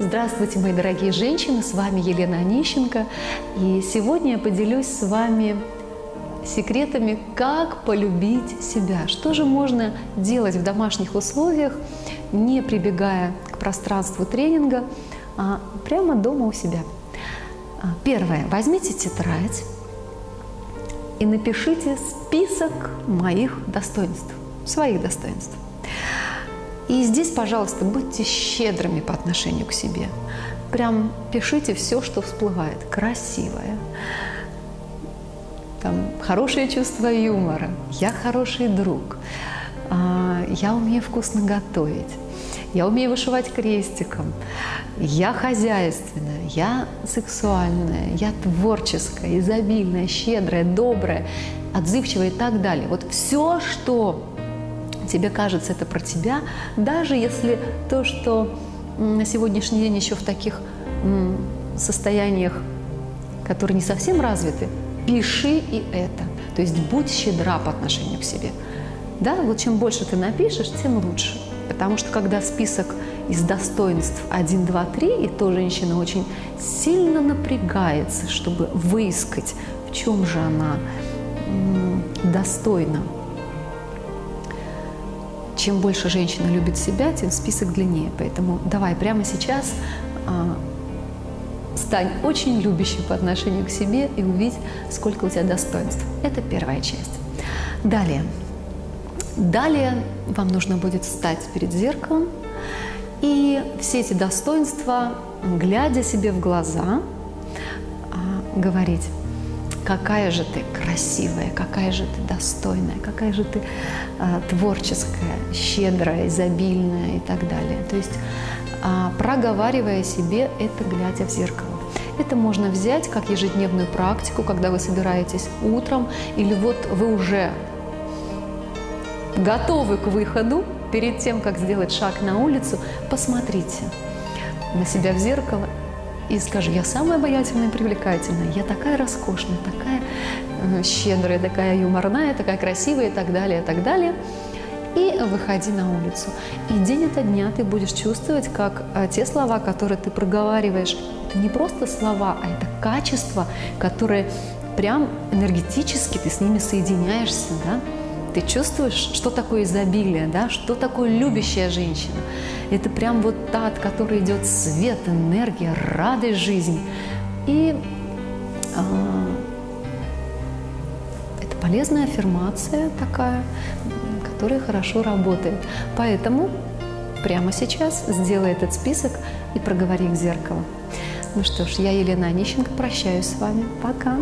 Здравствуйте, мои дорогие женщины, с вами Елена Онищенко. И сегодня я поделюсь с вами секретами, как полюбить себя. Что же можно делать в домашних условиях, не прибегая к пространству тренинга, а прямо дома у себя. А, первое. Возьмите тетрадь и напишите список моих достоинств, своих достоинств. И здесь, пожалуйста, будьте щедрыми по отношению к себе. Прям пишите все, что всплывает. Красивое. Там, хорошее чувство юмора. Я хороший друг. А, я умею вкусно готовить. Я умею вышивать крестиком. Я хозяйственная, я сексуальная, я творческая, изобильная, щедрая, добрая, отзывчивая и так далее. Вот все, что тебе кажется это про тебя, даже если то, что на сегодняшний день еще в таких состояниях, которые не совсем развиты, пиши и это. То есть будь щедра по отношению к себе. Да, вот чем больше ты напишешь, тем лучше. Потому что когда список из достоинств 1, 2, 3, и то женщина очень сильно напрягается, чтобы выискать, в чем же она достойна чем больше женщина любит себя, тем список длиннее. Поэтому давай прямо сейчас а, стань очень любящей по отношению к себе и увидь, сколько у тебя достоинств. Это первая часть. Далее. Далее вам нужно будет встать перед зеркалом и все эти достоинства, глядя себе в глаза, а, говорить какая же ты красивая, какая же ты достойная, какая же ты э, творческая, щедрая, изобильная и так далее. То есть э, проговаривая себе это, глядя в зеркало. Это можно взять как ежедневную практику, когда вы собираетесь утром, или вот вы уже готовы к выходу, перед тем, как сделать шаг на улицу, посмотрите на себя в зеркало и скажи, я самая обаятельная и привлекательная, я такая роскошная, такая э, щедрая, такая юморная, такая красивая и так далее, и так далее. И выходи на улицу. И день ото дня ты будешь чувствовать, как э, те слова, которые ты проговариваешь, это не просто слова, а это качество, которое прям энергетически ты с ними соединяешься, да? Ты чувствуешь, что такое изобилие, да? что такое любящая женщина. Это прям вот та, от которой идет свет, энергия, радость жизни. И а, это полезная аффирмация такая, которая хорошо работает. Поэтому прямо сейчас сделай этот список и проговори к зеркалу. Ну что ж, я Елена Онищенко, прощаюсь с вами. Пока!